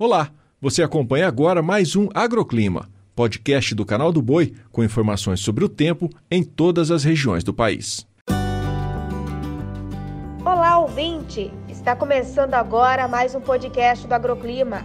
Olá, você acompanha agora mais um Agroclima, podcast do canal do Boi com informações sobre o tempo em todas as regiões do país. Olá, ouvinte! Está começando agora mais um podcast do Agroclima.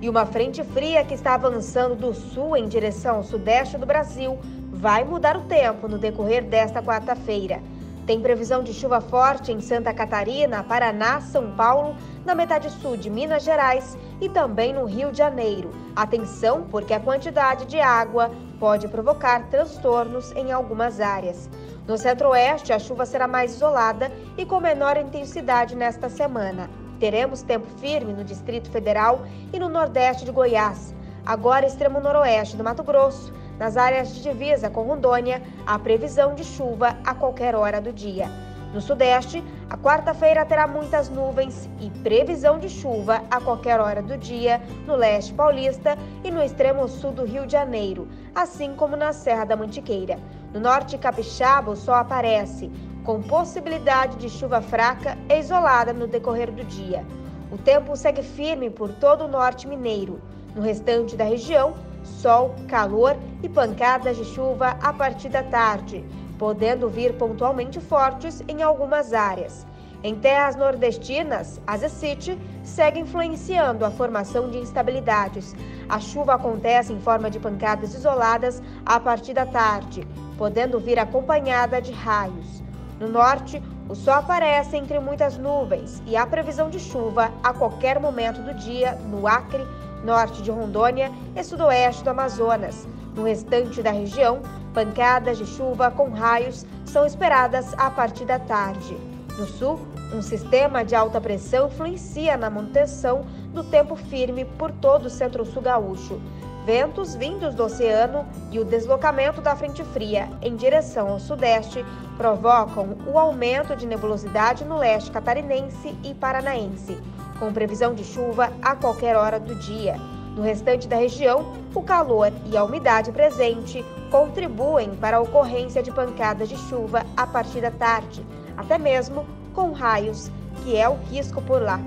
E uma frente fria que está avançando do sul em direção ao sudeste do Brasil vai mudar o tempo no decorrer desta quarta-feira. Tem previsão de chuva forte em Santa Catarina, Paraná, São Paulo, na metade sul de Minas Gerais e também no Rio de Janeiro. Atenção, porque a quantidade de água pode provocar transtornos em algumas áreas. No centro-oeste, a chuva será mais isolada e com menor intensidade nesta semana. Teremos tempo firme no Distrito Federal e no nordeste de Goiás. Agora, extremo noroeste do Mato Grosso nas áreas de divisa com Rondônia, há previsão de chuva a qualquer hora do dia. No Sudeste, a quarta-feira terá muitas nuvens e previsão de chuva a qualquer hora do dia no leste paulista e no extremo sul do Rio de Janeiro, assim como na Serra da Mantiqueira. No norte capixaba, o sol aparece, com possibilidade de chuva fraca e isolada no decorrer do dia. O tempo segue firme por todo o norte mineiro. No restante da região, sol, calor e pancadas de chuva a partir da tarde, podendo vir pontualmente fortes em algumas áreas. Em terras nordestinas, a Zecite segue influenciando a formação de instabilidades. A chuva acontece em forma de pancadas isoladas a partir da tarde, podendo vir acompanhada de raios. No norte, o sol aparece entre muitas nuvens e há previsão de chuva a qualquer momento do dia no Acre, norte de Rondônia e sudoeste do Amazonas. No restante da região, pancadas de chuva com raios são esperadas a partir da tarde. No sul, um sistema de alta pressão influencia na manutenção do tempo firme por todo o centro-sul gaúcho. Ventos vindos do oceano e o deslocamento da frente fria em direção ao sudeste provocam o aumento de nebulosidade no leste catarinense e paranaense com previsão de chuva a qualquer hora do dia. No restante da região, o calor e a umidade presente contribuem para a ocorrência de pancadas de chuva a partir da tarde, até mesmo com raios, que é o risco por lá.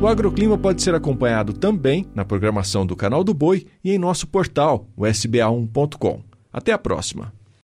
O agroclima pode ser acompanhado também na programação do Canal do Boi e em nosso portal, o sba1.com. Até a próxima!